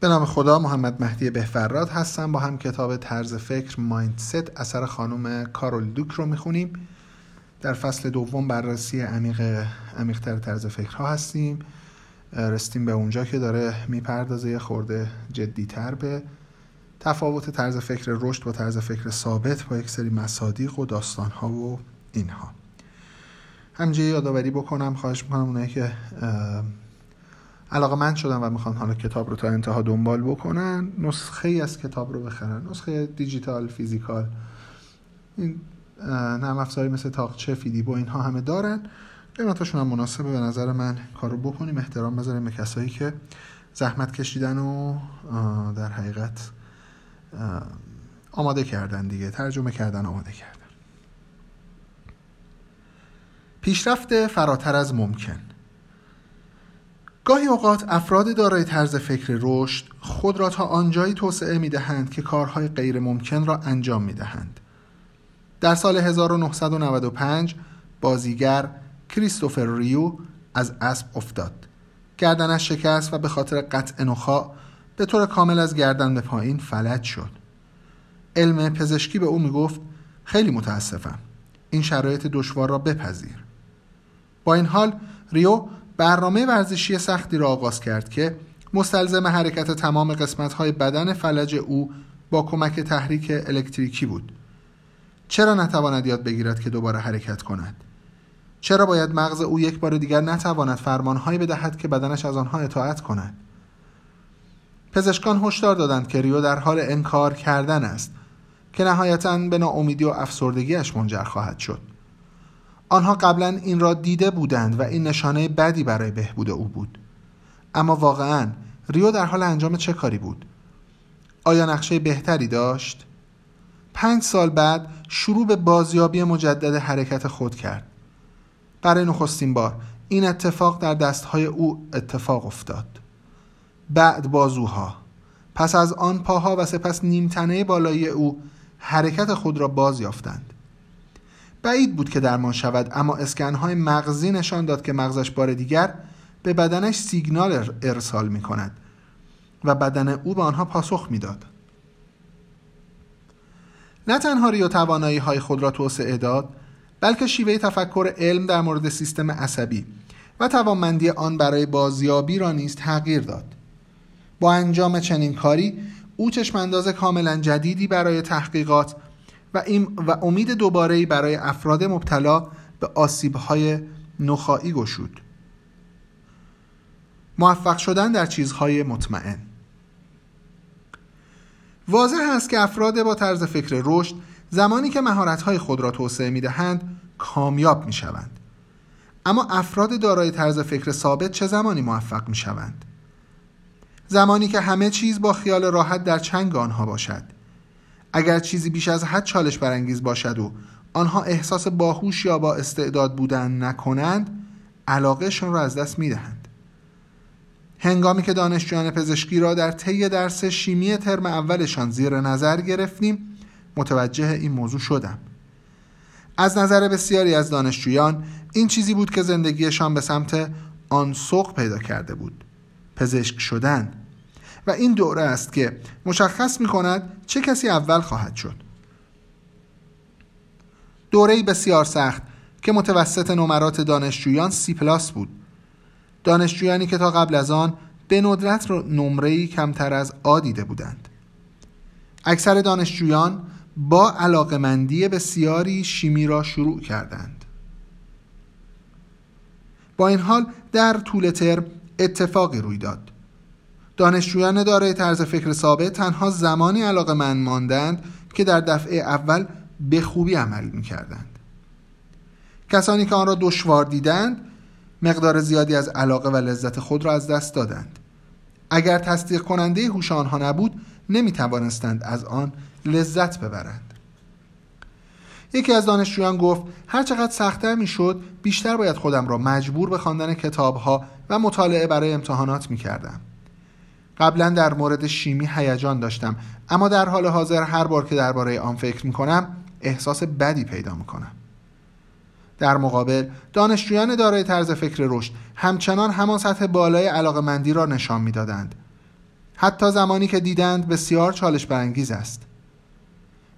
به نام خدا محمد مهدی بهفراد هستم. با هم کتاب طرز فکر مایندست اثر خانم کارول دوک رو می‌خونیم. در فصل دوم بررسی عمیق عمیقتر طرز فکرها هستیم. رستیم به اونجا که داره می‌پردازه یه خورده جدیتر به تفاوت طرز فکر رشد با طرز فکر ثابت با یک سری مصادیق و داستانها و اینها. همجه یادآوری بکنم. خواهش می‌کنم اونایی که علاقه من شدم و می‌خوان حالا کتاب رو تا انتها دنبال بکنن نسخه ای از کتاب رو بخرن. نسخه دیجیتال فیزیکال. این نرم افزاری مثل تاقچه فیدیبو اینها همه دارن. قیمتاشون هم مناسبه به نظر من. کار رو بکنیم. احترام بذاریم به کسایی که زحمت کشیدن و در حقیقت آماده کردن دیگه. ترجمه کردن آماده کردن. پیشرفت فراتر از ممکن. گاهی اوقات افراد دارای طرز فکر رشد خود را تا آنجایی توسعه می دهند که کارهای غیر ممکن را انجام می دهند. در سال 1995 بازیگر کریستوفر ریو از اسب افتاد. گردنش شکست و به خاطر قطع نخا به طور کامل از گردن به پایین فلج شد. علم پزشکی به او می گفت خیلی متاسفم. این شرایط دشوار را بپذیر. با این حال ریو برنامه ورزشی سختی را آغاز کرد که مستلزم حرکت تمام قسمت‌های بدن فلج او با کمک تحریک الکتریکی بود. چرا نتواند یاد بگیرد که دوباره حرکت کند؟ چرا باید مغز او یک بار دیگر نتواند فرمانهایی بدهد که بدنش از آنها اطاعت کند؟ پزشکان هشدار دادند که ریو در حال انکار کردن است که نهایتا به ناامیدی و افسردگیش منجر خواهد شد. آنها قبلا این را دیده بودند و این نشانه بدی برای بهبود او بود. اما واقعا ریو در حال انجام چه کاری بود؟ آیا نقشه بهتری داشت؟ پنج سال بعد شروع به بازیابی مجدد حرکت خود کرد. برای نخستین بار این اتفاق در دستهای او اتفاق افتاد. بعد بازوها. پس از آن پاها و سپس نیمتنه بالایی او حرکت خود را باز یافتند. بعید بود که درمان شود اما اسکنهای مغزی نشان داد که مغزش بار دیگر به بدنش سیگنال ارسال می کند و بدن او به آنها پاسخ می‌داد. نه تنها ریو توانایی های خود را توسعه داد بلکه شیوه تفکر علم در مورد سیستم عصبی و توانمندی آن برای بازیابی را نیز تغییر داد با انجام چنین کاری او چشمانداز کاملا جدیدی برای تحقیقات و, این و امید دوباره برای افراد مبتلا به آسیبهای نخایی گشود. موفق شدن در چیزهای مطمئن. واضح است که افراد با طرز فکر رشد زمانی که مهارت‌های خود را توسعه می‌دهند کامیاب می‌شوند. اما افراد دارای طرز فکر ثابت چه زمانی موفق می‌شوند؟ زمانی که همه چیز با خیال راحت در چنگ آنها باشد. اگر چیزی بیش از حد چالش برانگیز باشد و آنها احساس باهوش یا با استعداد بودن نکنند علاقهشان را از دست می‌دهند. هنگامی که دانشجویان پزشکی را در طی درس شیمی ترم اولشان زیر نظر گرفتیم متوجه این موضوع شدم. از نظر بسیاری از دانشجویان این چیزی بود که زندگیشان به سمت آن سوق پیدا کرده بود. پزشک شدن و این دوره است که مشخص می کند چه کسی اول خواهد شد. دوره بسیار سخت که متوسط نمرات دانشجویان سی پلاس بود. دانشجویانی که تا قبل از آن به ندرت نمره کمتر از آ دیده بودند. اکثر دانشجویان با علاقمندی بسیاری شیمی را شروع کردند. با این حال در طول ترم اتفاقی روی داد. دانشجویان دارای طرز فکر ثابت تنها زمانی علاقه من ماندند که در دفعه اول به خوبی عمل می کردند. کسانی که آن را دشوار دیدند مقدار زیادی از علاقه و لذت خود را از دست دادند. اگر تصدیق کننده هوش آنها نبود نمی توانستند از آن لذت ببرند. یکی از دانشجویان گفت هر چقدر سختتر می شد بیشتر باید خودم را مجبور به خواندن کتاب و مطالعه برای امتحانات می کردم قبلا در مورد شیمی هیجان داشتم. اما در حال حاضر هر بار که درباره آن فکر می کنم احساس بدی پیدا می کنم در مقابل دانشجویان دارای طرز فکر رشد همچنان همان سطح بالای علاقمندی را نشان می‌دادند. حتی زمانی که دیدند بسیار چالش برانگیز است.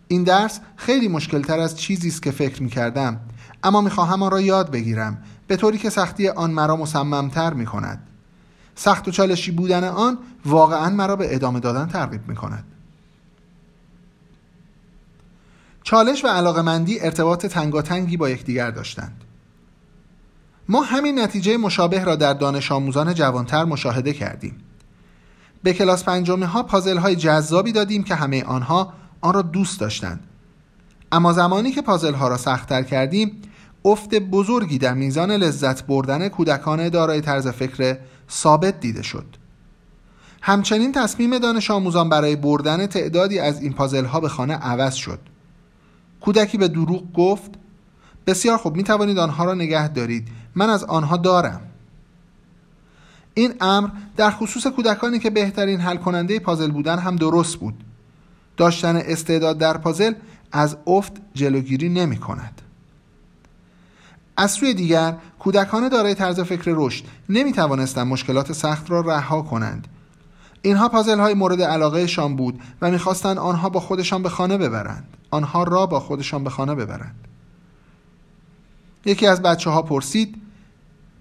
این درس خیلی مشکلتر از چیزی است که فکر می کردم اما می‌خواهم آن را یاد بگیرم به طوری که سختی آن مرا مصممتر می کند سخت و چالشی بودن آن واقعا مرا به ادامه دادن ترغیب می کند چالش و علاقمندی ارتباط تنگاتنگی با یکدیگر داشتند. ما همین نتیجه مشابه را در دانش آموزان جوانتر مشاهده کردیم. به کلاس پنجمه ها پازل های جذابی دادیم که همه آنها آن را دوست داشتند. اما زمانی که پازل ها را سختتر کردیم افت بزرگی در میزان لذت بردن کودکان دارای طرز فکر ثابت دیده شد. همچنین تصمیم دانش آموزان برای بردن تعدادی از این پازل ها به خانه عوض شد. کودکی به دروغ گفت بسیار خوب می توانید آنها را نگه دارید. من از آنها دارم. این امر در خصوص کودکانی که بهترین حل کننده پازل بودن هم درست بود. داشتن استعداد در پازل از افت جلوگیری نمی کند از سوی دیگر کودکان دارای طرز فکر رشد نمی توانستند مشکلات سخت را رها کنند. اینها پازل های مورد علاقه شان بود و می‌خواستند آنها با خودشان به خانه ببرند. آنها را با خودشان به خانه ببرند. یکی از بچه ها پرسید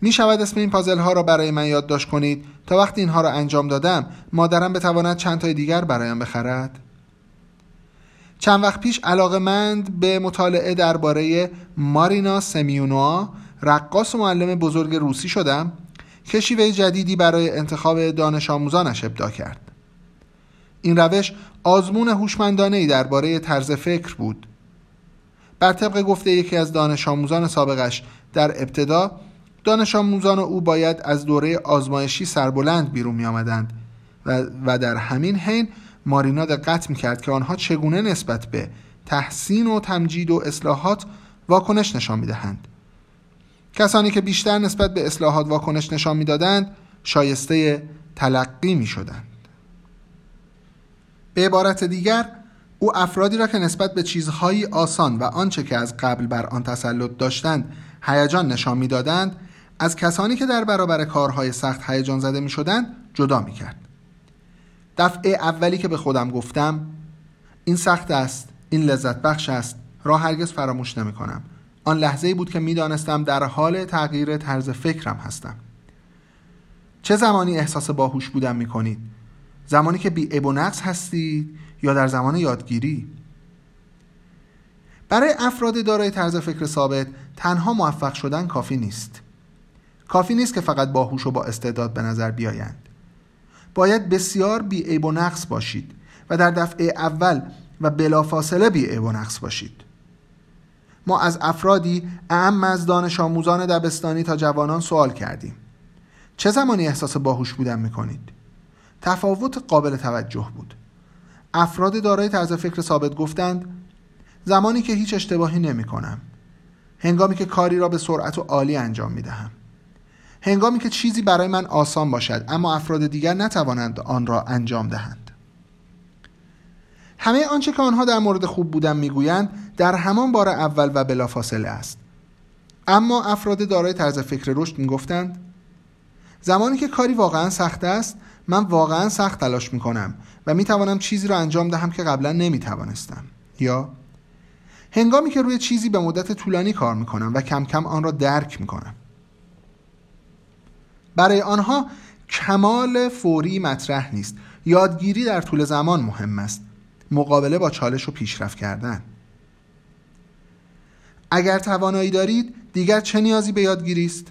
می شود اسم این پازل ها را برای من یادداشت کنید؟ تا وقتی اینها را انجام دادم مادرم بتواند چند تای دیگر برایم بخرد؟ چند وقت پیش علاقمند به مطالعه درباره مارینا سمیونوا رقاص و معلم بزرگ روسی شدم که شیوه جدیدی برای انتخاب دانش آموزانش ابدا کرد. این روش آزمون هوشمندانه درباره طرز فکر بود. بر طبق گفته یکی از دانش آموزان سابقش در ابتدا دانش آموزان او باید از دوره آزمایشی سربلند بیرون می آمدند و, و در همین حین مارینا دقت می کرد که آنها چگونه نسبت به تحسین و تمجید و اصلاحات واکنش نشان می دهند. کسانی که بیشتر نسبت به اصلاحات واکنش نشان می‌دادند شایسته تلقی می شدند. به عبارت دیگر او افرادی را که نسبت به چیزهایی آسان و آنچه که از قبل بر آن تسلط داشتند هیجان نشان می‌دادند از کسانی که در برابر کارهای سخت هیجان زده می شدند جدا می کرد. دفعه اولی که به خودم گفتم این سخت است این لذت بخش است را هرگز فراموش نمی کنم آن لحظه بود که می‌دانستم در حال تغییر طرز فکرم هستم چه زمانی احساس باهوش بودن می کنید؟ زمانی که بی و نقص هستید یا در زمان یادگیری؟ برای افراد دارای طرز فکر ثابت تنها موفق شدن کافی نیست کافی نیست که فقط باهوش و با استعداد به نظر بیایند باید بسیار بی و نقص باشید و در دفعه اول و بلافاصله بی و نقص باشید. ما از افرادی اعم از دانش آموزان دبستانی تا جوانان سوال کردیم. چه زمانی احساس باهوش بودن می‌کنید؟ تفاوت قابل توجه بود. افراد دارای طرز فکر ثابت گفتند زمانی که هیچ اشتباهی نمی کنم هنگامی که کاری را به سرعت و عالی انجام می دهم هنگامی که چیزی برای من آسان باشد اما افراد دیگر نتوانند آن را انجام دهند. همه آنچه که آنها در مورد خوب بودن می‌گویند در همان بار اول و بلافاصله است. اما افراد دارای طرز فکر رشد می‌گفتند زمانی که کاری واقعا سخت است من واقعا سخت تلاش می‌کنم و می‌توانم چیزی را انجام دهم که قبلا نمی‌توانستم. یا هنگامی که روی چیزی به مدت طولانی کار می‌کنم و کم کم آن را درک می‌کنم. برای آنها کمال فوری مطرح نیست. یادگیری در طول زمان مهم است. مقابله با چالش و پیشرفت کردن. اگر توانایی دارید دیگر چه نیازی به یادگیری است؟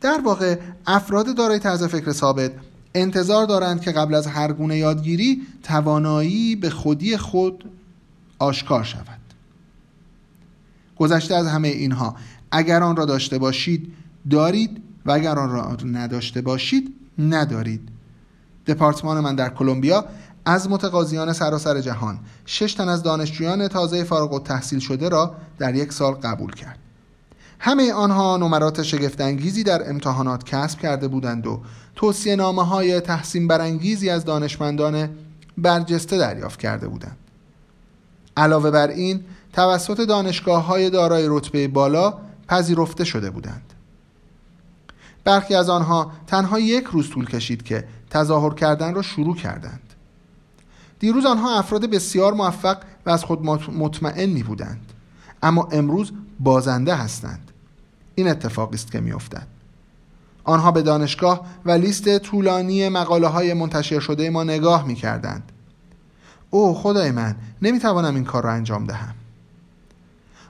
در واقع افراد دارای طرز فکر ثابت انتظار دارند که قبل از هر گونه یادگیری توانایی به خودی خود آشکار شود. گذشته از همه اینها اگر آن را داشته باشید دارید و اگر آن را نداشته باشید ندارید. دپارتمان من در کلمبیا از متقاضیان سراسر جهان شش تن از دانشجویان تازه فارغ التحصیل شده را در یک سال قبول کرد. همه آنها نمرات شگفتانگیزی در امتحانات کسب کرده بودند و توصیه نامه های تحسین برانگیزی از دانشمندان برجسته دریافت کرده بودند. علاوه بر این توسط دانشگاه های دارای رتبه بالا پذیرفته شده بودند. برخی از آنها تنها یک روز طول کشید که تظاهر کردن را شروع کردند دیروز آنها افراد بسیار موفق و از خود مطمئنی بودند اما امروز بازنده هستند این اتفاقی است که میافتد آنها به دانشگاه و لیست طولانی مقاله های منتشر شده ما نگاه می کردند. او خدای من نمی توانم این کار را انجام دهم.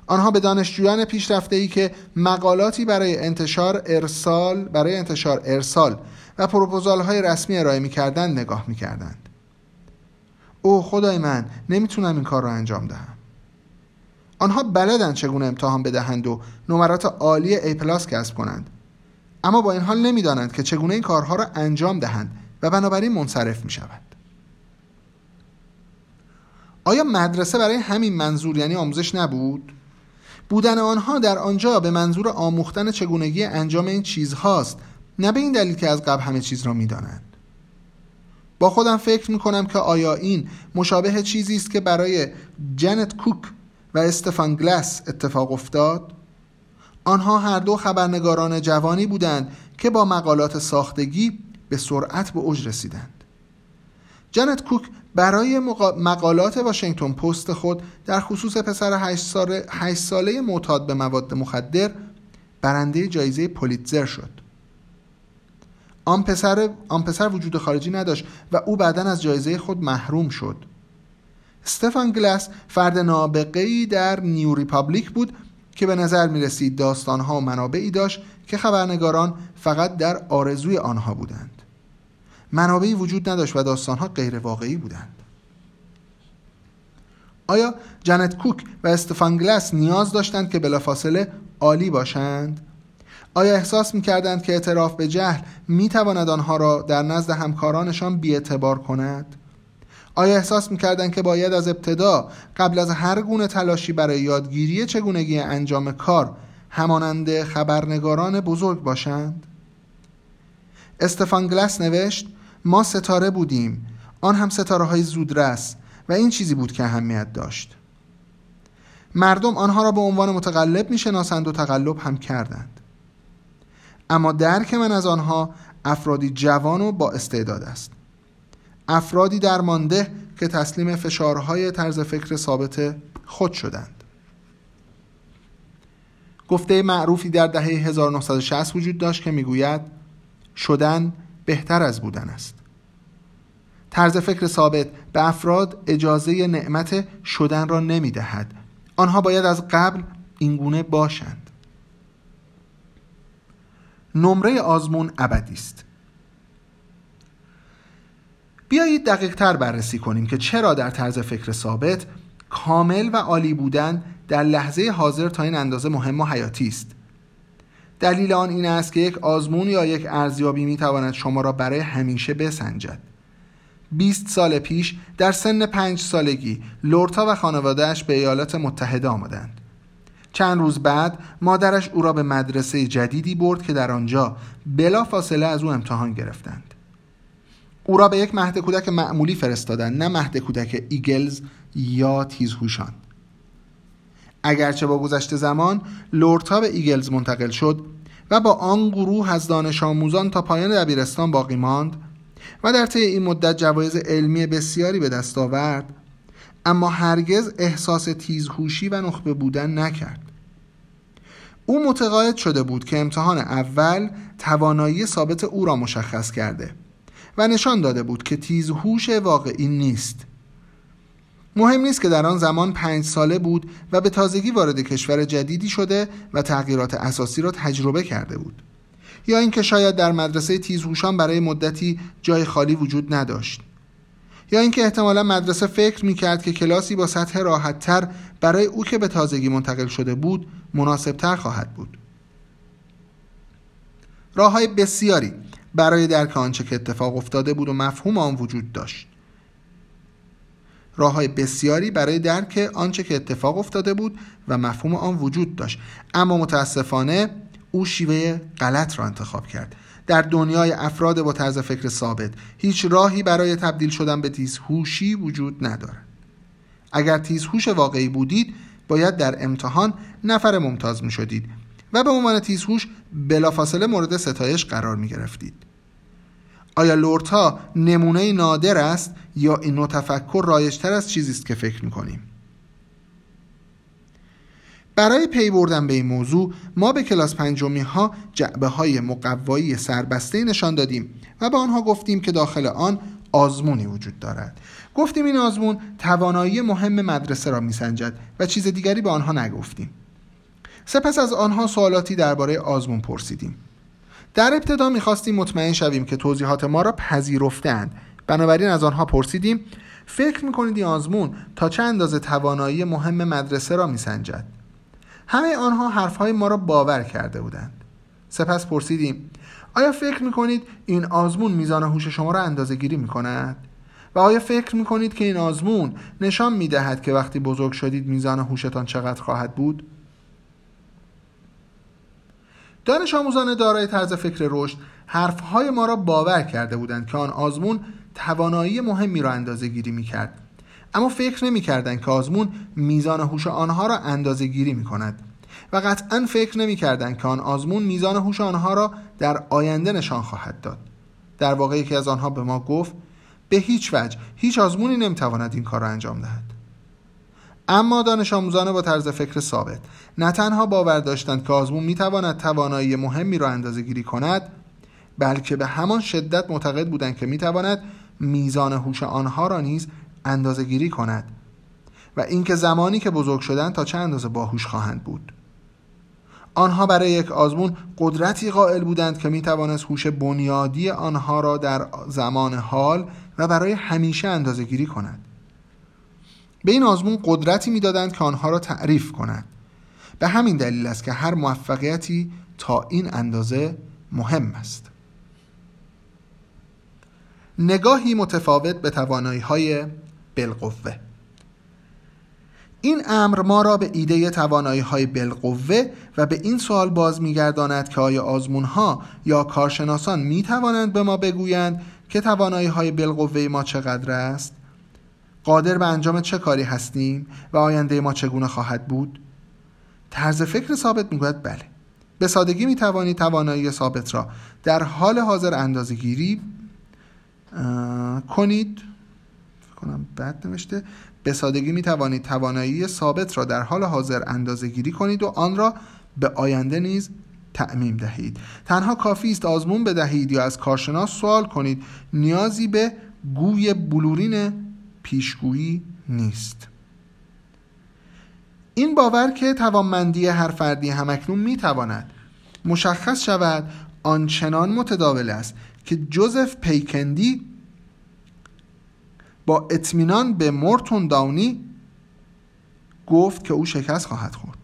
آنها به دانشجویان پیشرفته ای که مقالاتی برای انتشار ارسال برای انتشار ارسال و پروپوزال های رسمی ارائه می کردند نگاه می کردند. او خدای من نمی‌تونم این کار را انجام دهم. آنها بلدن چگونه امتحان بدهند و نمرات عالی A پلاس کسب کنند اما با این حال نمی‌دانند که چگونه این کارها را انجام دهند و بنابراین منصرف می شود. آیا مدرسه برای همین منظور یعنی آموزش نبود؟ بودن آنها در آنجا به منظور آموختن چگونگی انجام این چیزهاست نه به این دلیل که از قبل همه چیز را می‌دانند با خودم فکر می کنم که آیا این مشابه چیزی است که برای جنت کوک و استفان گلس اتفاق افتاد؟ آنها هر دو خبرنگاران جوانی بودند که با مقالات ساختگی به سرعت به اوج رسیدند. جنت کوک برای مقالات واشنگتن پست خود در خصوص پسر 8 ساله, 8 ساله معتاد به مواد مخدر برنده جایزه پولیتزر شد. آن پسر, آن پسر وجود خارجی نداشت و او بعدا از جایزه خود محروم شد. استفان گلاس فرد نابغه‌ای در New Republic بود که به نظر می رسید داستانها و منابعی داشت که خبرنگاران فقط در آرزوی آنها بودند منابعی وجود نداشت و داستانها غیر واقعی بودند آیا جنت کوک و استفان گلس نیاز داشتند که بلافاصله عالی باشند؟ آیا احساس می کردند که اعتراف به جهل می تواند آنها را در نزد همکارانشان بیاعتبار کند؟ آیا احساس می‌کردند که باید از ابتدا قبل از هر گونه تلاشی برای یادگیری چگونگی انجام کار همانند خبرنگاران بزرگ باشند؟ استفان گلس نوشت ما ستاره بودیم. آن هم ستاره های زودرس و این چیزی بود که اهمیت داشت. مردم آنها را به عنوان متقلب می‌شناسند و تقلب هم کردند. اما درک من از آنها افرادی جوان و با استعداد است. افرادی درمانده که تسلیم فشارهای طرز فکر ثابت خود شدند. گفته معروفی در دهه 1960 وجود داشت که می‌گوید شدن بهتر از بودن است. طرز فکر ثابت به افراد اجازه نعمت شدن را نمی دهد. آنها باید از قبل اینگونه باشند. نمره آزمون ابدی است. بیایید دقیق تر بررسی کنیم که چرا در طرز فکر ثابت کامل و عالی بودن در لحظه حاضر تا این اندازه مهم و حیاتی است. دلیل آن این است که یک آزمون یا یک ارزیابی می تواند شما را برای همیشه بسنجد. 20 سال پیش در سن پنج سالگی لورتا و خانوادهش به ایالات متحده آمدند. چند روز بعد مادرش او را به مدرسه جدیدی برد که در آنجا بلا فاصله از او امتحان گرفتند. او را به یک مهد کودک معمولی فرستادن نه مهد کودک Eagles یا تیزهوشان. اگرچه با گذشت زمان لورتا به Eagles منتقل شد و با آن گروه از دانش آموزان تا پایان دبیرستان باقی ماند و در طی این مدت جوایز علمی بسیاری به دست آورد. اما هرگز احساس تیزهوشی و نخبه بودن نکرد. او متقاعد شده بود که امتحان اول توانایی ثابت او را مشخص کرده و نشان داده بود که تیزهوش واقعی نیست. مهم نیست که در آن زمان پنج ساله بود و به تازگی وارد کشور جدیدی شده و تغییرات اساسی را تجربه کرده بود. یا اینکه شاید در مدرسه تیزهوشان برای مدتی جای خالی وجود نداشت. یا اینکه احتمالا مدرسه فکر می کرد که کلاسی با سطح راحتتر برای او که به تازگی منتقل شده بود مناسبتر خواهد بود. راه های بسیاری برای درک آنچه که اتفاق افتاده بود و مفهوم آن وجود داشت. راه های بسیاری برای درک آنچه که اتفاق افتاده بود و مفهوم آن وجود داشت. اما متاسفانه او شیوه غلط را انتخاب کرد. در دنیای افراد با طرز فکر ثابت هیچ راهی برای تبدیل شدن به تیزهوشی وجود ندارد. اگر تیزهوش واقعی بودید باید در امتحان نفر ممتاز می شدید و به عنوان تیزهوش بلافاصله مورد ستایش قرار می گرفتید آیا لورتا نمونه نادر است یا این نوع تفکر رایجتر از چیزی است که فکر می‌کنیم؟ برای پی بردن به این موضوع ما به کلاس پنجمی ها جعبه های مقوایی سربسته نشان دادیم و به آنها گفتیم که داخل آن آزمونی وجود دارد. گفتیم این آزمون توانایی مهم مدرسه را میسنجد و چیز دیگری به آنها نگفتیم. سپس از آنها سوالاتی درباره آزمون پرسیدیم. در ابتدا می‌خواستیم مطمئن شویم که توضیحات ما را پذیرفتند بنابراین از آنها پرسیدیم فکر می‌کنید این آزمون تا چه اندازه توانایی مهم مدرسه را میسنجد همه آنها حرفهای ما را باور کرده بودند سپس پرسیدیم آیا فکر می‌کنید این آزمون میزان هوش شما را اندازه گیری می‌کند؟ و آیا فکر می‌کنید که این آزمون نشان می‌دهد که وقتی بزرگ شدید میزان هوشتان چقدر خواهد بود؟ دانش آموزان دارای طرز فکر رشد حرفهای ما را باور کرده بودند که آن آزمون توانایی مهمی را اندازه گیری می کرد اما فکر نمی کردن که آزمون میزان هوش آنها را اندازه گیری می کند و قطعا فکر نمی کردن که آن آزمون میزان هوش آنها را در آینده نشان خواهد داد. در واقع یکی از آنها به ما گفت به هیچ وجه هیچ آزمونی نمی‌تواند این کار را انجام دهد. اما دانش آموزان با طرز فکر ثابت. نه تنها باور داشتند که آزمون می‌تواند توانایی مهمی را اندازه گیری کند بلکه به همان شدت معتقد بودند که می‌تواند میزان هوش آنها را نیز اندازه گیری کند و اینکه زمانی که بزرگ شدند تا چه اندازه باهوش خواهند بود. آنها برای یک آزمون قدرتی قائل بودند که می توانست هوش بنیادی آنها را در زمان حال و برای همیشه اندازه گیری کند. به این آزمون قدرتی می‌دادند که آنها را تعریف کند به همین دلیل است که هر موفقیتی تا این اندازه مهم است. نگاهی متفاوت به توانایی های بالقوه. این امر ما را به ایده توانایی های بالقوه و به این سوال باز میگرداند که آیا آزمون ها یا کارشناسان می توانند به ما بگویند که توانایی های بالقوه ما چقدر است؟ قادر به انجام چه کاری هستیم و آینده ما چگونه خواهد بود؟ طرز فکر ثابت می‌گوید بله. به سادگی می توانید توانایی ثابت را در حال حاضر اندازه گیری کنید. کنم بد نوشته. به سادگی می توانید توانایی ثابت را در حال حاضر اندازه گیری کنید و آن را به آینده نیز تعمیم دهید. تنها کافی است آزمون بدهید یا از کارشناس سوال کنید. نیازی به گوی بلورین پیشگویی نیست. این باور که توانمندی هر فردی همکنون می تواند مشخص شود آنچنان متداول است که جوزف پیکندی با اطمینان به مورتون داونی گفت که او شکست خواهد خورد.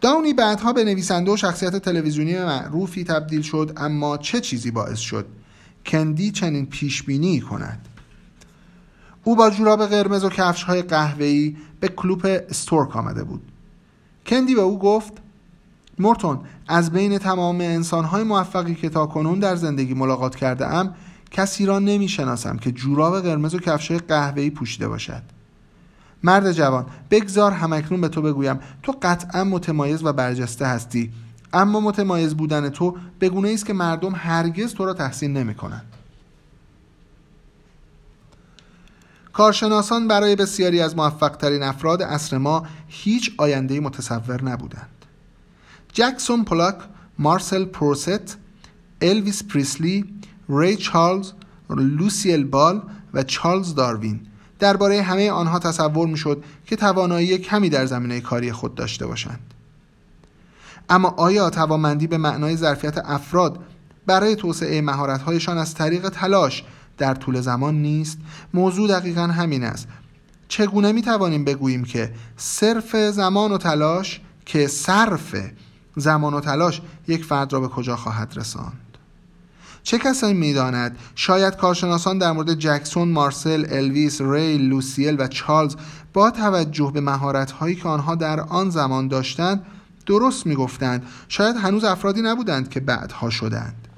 داونی بعدها به نویسنده و شخصیت تلویزیونی معروفی تبدیل شد اما چه چیزی باعث شد؟ کندی چنین پیش بینی کند. او با جوراب قرمز و کفش های قهوه‌ای به کلوپ استورک آمده بود. کندی به او گفت مورتون از بین تمام انسانهای موفقی که تا کنون در زندگی ملاقات کرده ام کسی را نمی شناسم که جوراب قرمز و کفش قهوه‌ای پوشیده باشد. مرد جوان بگذار همکنون به تو بگویم. تو قطعا متمایز و برجسته هستی. اما متمایز بودن تو به گونه است که مردم هرگز تو را تحسین نمی کنند کارشناسان برای بسیاری از موفقترین افراد عصر ما هیچ آینده متصور نبودند. جکسون پولاک، مارسل پروست، الویس پریسلی، ری چارلز، لوسیل بال و چارلز داروین درباره همه آنها تصور می‌شد که توانایی کمی در زمینه کاری خود داشته باشند. اما آیا توانمندی به معنای ظرفیت افراد برای توسعه مهارت‌هایشان از طریق تلاش در طول زمان نیست؟ موضوع دقیقا همین است. چگونه می توانیم بگوییم که صرف زمان و تلاش که صرف زمان و تلاش یک فرد را به کجا خواهد رساند؟ چه کسانی می‌داند؟ شاید کارشناسان در مورد جکسون، مارسل، الویس، ری، لوسیل و چارلز با توجه به مهارت‌هایی که آنها در آن زمان داشتند درست می‌گفتند. شاید هنوز افرادی نبودند که بعدها شدند.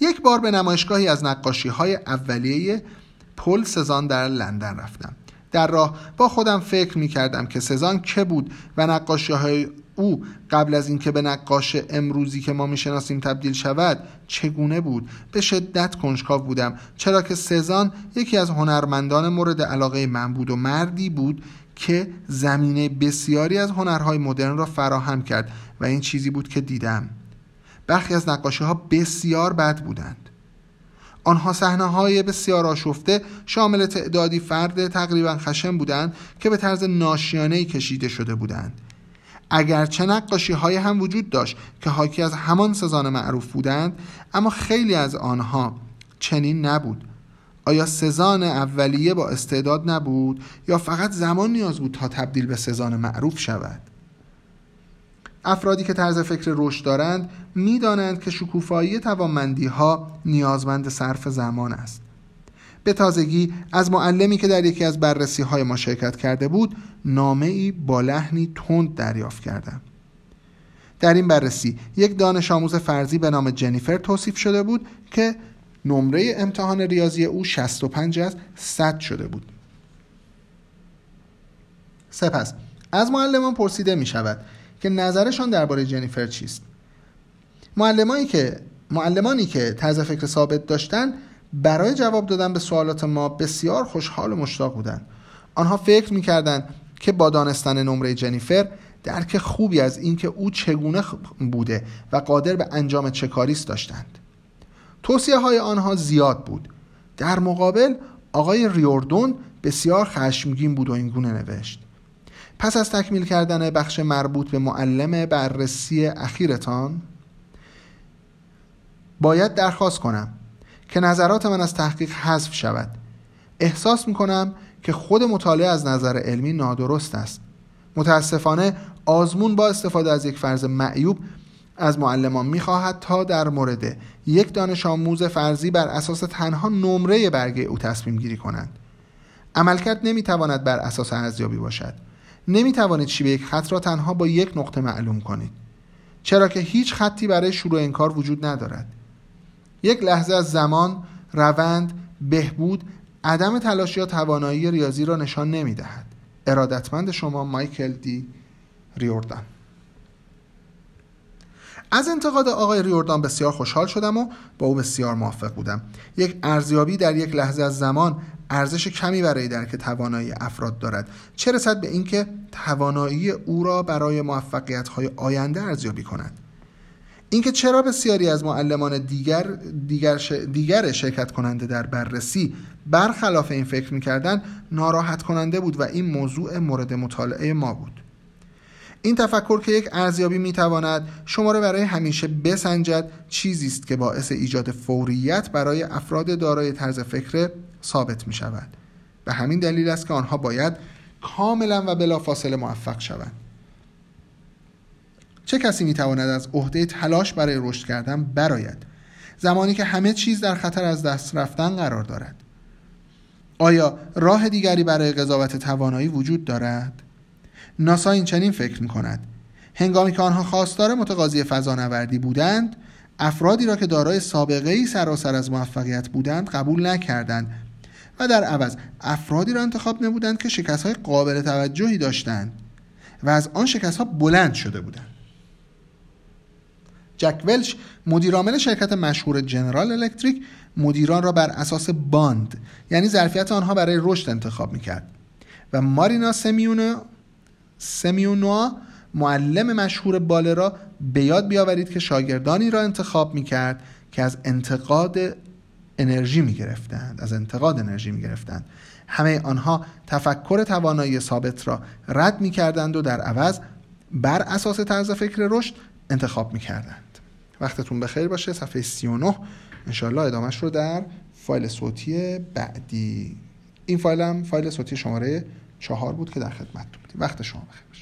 یک بار به نمایشگاهی از نقاشی های اولیه پل سزان در لندن رفتم. در راه با خودم فکر می کردم که سزان که بود و نقاشی های او قبل از اینکه به نقاش امروزی که ما می‌شناسیم تبدیل شود چگونه بود؟ به شدت کنجکاو بودم. چرا که سزان یکی از هنرمندان مورد علاقه من بود و مردی بود که زمینه بسیاری از هنرهای مدرن را فراهم کرد و این چیزی بود که دیدم. برخی از نقاشی ها بسیار بد بودند. آنها صحنه های بسیار آشفته شامل تعدادی فرد تقریبا خشم بودند که به طرز ناشیانه کشیده شده بودند. اگرچه نقاشی های هم وجود داشت که حاکی از همان سزان معروف بودند اما خیلی از آنها چنین نبود. آیا سزان اولیه با استعداد نبود یا فقط زمان نیاز بود تا تبدیل به سزان معروف شود؟ افرادی که طرز فکر رشد دارند می‌دانند که شکوفایی توانمندی ها نیازمند صرف زمان است. به تازگی از معلمی که در یکی از بررسی های ما شرکت کرده بود نامه ای با لحنی تند دریافت کردم. در این بررسی یک دانش آموز فرضی به نام جنیفر توصیف شده بود که نمره امتحان ریاضی او 65 از 100 شده بود. سپس از معلمان پرسیده می شود که نظرشان درباره جنیفر چیست؟ معلمانی که معلمانی که طرز فکر ثابت داشتند برای جواب دادن به سوالات ما بسیار خوشحال و مشتاق بودند. آنها فکر می‌کردند که با دانستن نمره جنیفر درک خوبی از اینکه او چگونه بوده و قادر به انجام چه کاریست داشتند. توصیه های آنها زیاد بود. در مقابل آقای ریوردون بسیار خشمگین بود و اینگونه نوشت. پس از تکمیل کردن بخش مربوط به معلم بررسی اخیرتان باید درخواست کنم که نظرات من از تحقیق حذف شود. احساس می کنم که خود مطالعه از نظر علمی نادرست است. متاسفانه آزمون با استفاده از یک فرض معیوب از معلمان می‌خواهد تا در مورد یک دانش آموز فرضی بر اساس تنها نمره برگه او تصمیم گیری کنند. عملکرد نمی‌تواند بر اساس ارزیابی باشد. نمی‌توانید شیوه یک خط را تنها با یک نقطه معلوم کنید. چرا که هیچ خطی برای شروع این کار وجود ندارد. یک لحظه از زمان روند بهبود عدم تلاش یا توانایی ریاضی را نشان نمی دهد ارادتمند شما مایکل دی ریوردان از انتقاد آقای ریوردان بسیار خوشحال شدم و با او بسیار موافق بودم. یک ارزیابی در یک لحظه از زمان ارزش کمی برای درک توانایی افراد دارد. چه رسد به اینکه توانایی او را برای موفقیت های آینده ارزیابی کند؟ اینکه چرا بسیاری از معلمان دیگر دیگر, دیگر شرکت کننده در بررسی برخلاف این فکر می‌کردن ناراحت کننده بود و این موضوع مورد مطالعه ما بود. این تفکر که یک ارزیابی می‌تواند شما را برای همیشه بسنجد چیزی است که باعث ایجاد فوریت برای افراد دارای طرز فکر ثابت می شود به همین دلیل است که آنها باید کاملا و بلافاصله موفق شوند. چه کسی می تواند از عهده تلاش برای رشد کردن براید؟ زمانی که همه چیز در خطر از دست رفتن قرار دارد. آیا راه دیگری برای قضاوت توانایی وجود دارد؟ ناسا این چنین فکر می کند هنگامی که آنها خواستار متقاضی فضانوردی بودند افرادی را که دارای سابقه ای سراسر از موفقیت بودند قبول نکردند و در عوض افرادی را انتخاب نمودند که شکست های قابل توجهی داشتند و از آن شکست ها بلند شده بودند. جک ولش مدیرعامل شرکت مشهور جنرال الکتریک مدیران را بر اساس باند یعنی ظرفیت آنها برای رشد انتخاب می‌کرد و مارینا سمیونو سمیونوا معلم مشهور باله را به یاد بیاورید که شاگردانی را انتخاب می‌کرد که از انتقاد انرژی می گرفتند از انتقاد انرژی می گرفتند همه آنها تفکر توانایی ثابت را رد می کردند و در عوض بر اساس طرز فکر رشد انتخاب می کردند وقتتون بخیر باشه. صفحه 39 انشاءالله ادامهش رو در فایل صوتی بعدی. این فایل هم فایل صوتی شماره چهار بود که در خدمت بودیم. وقت شما بخیر.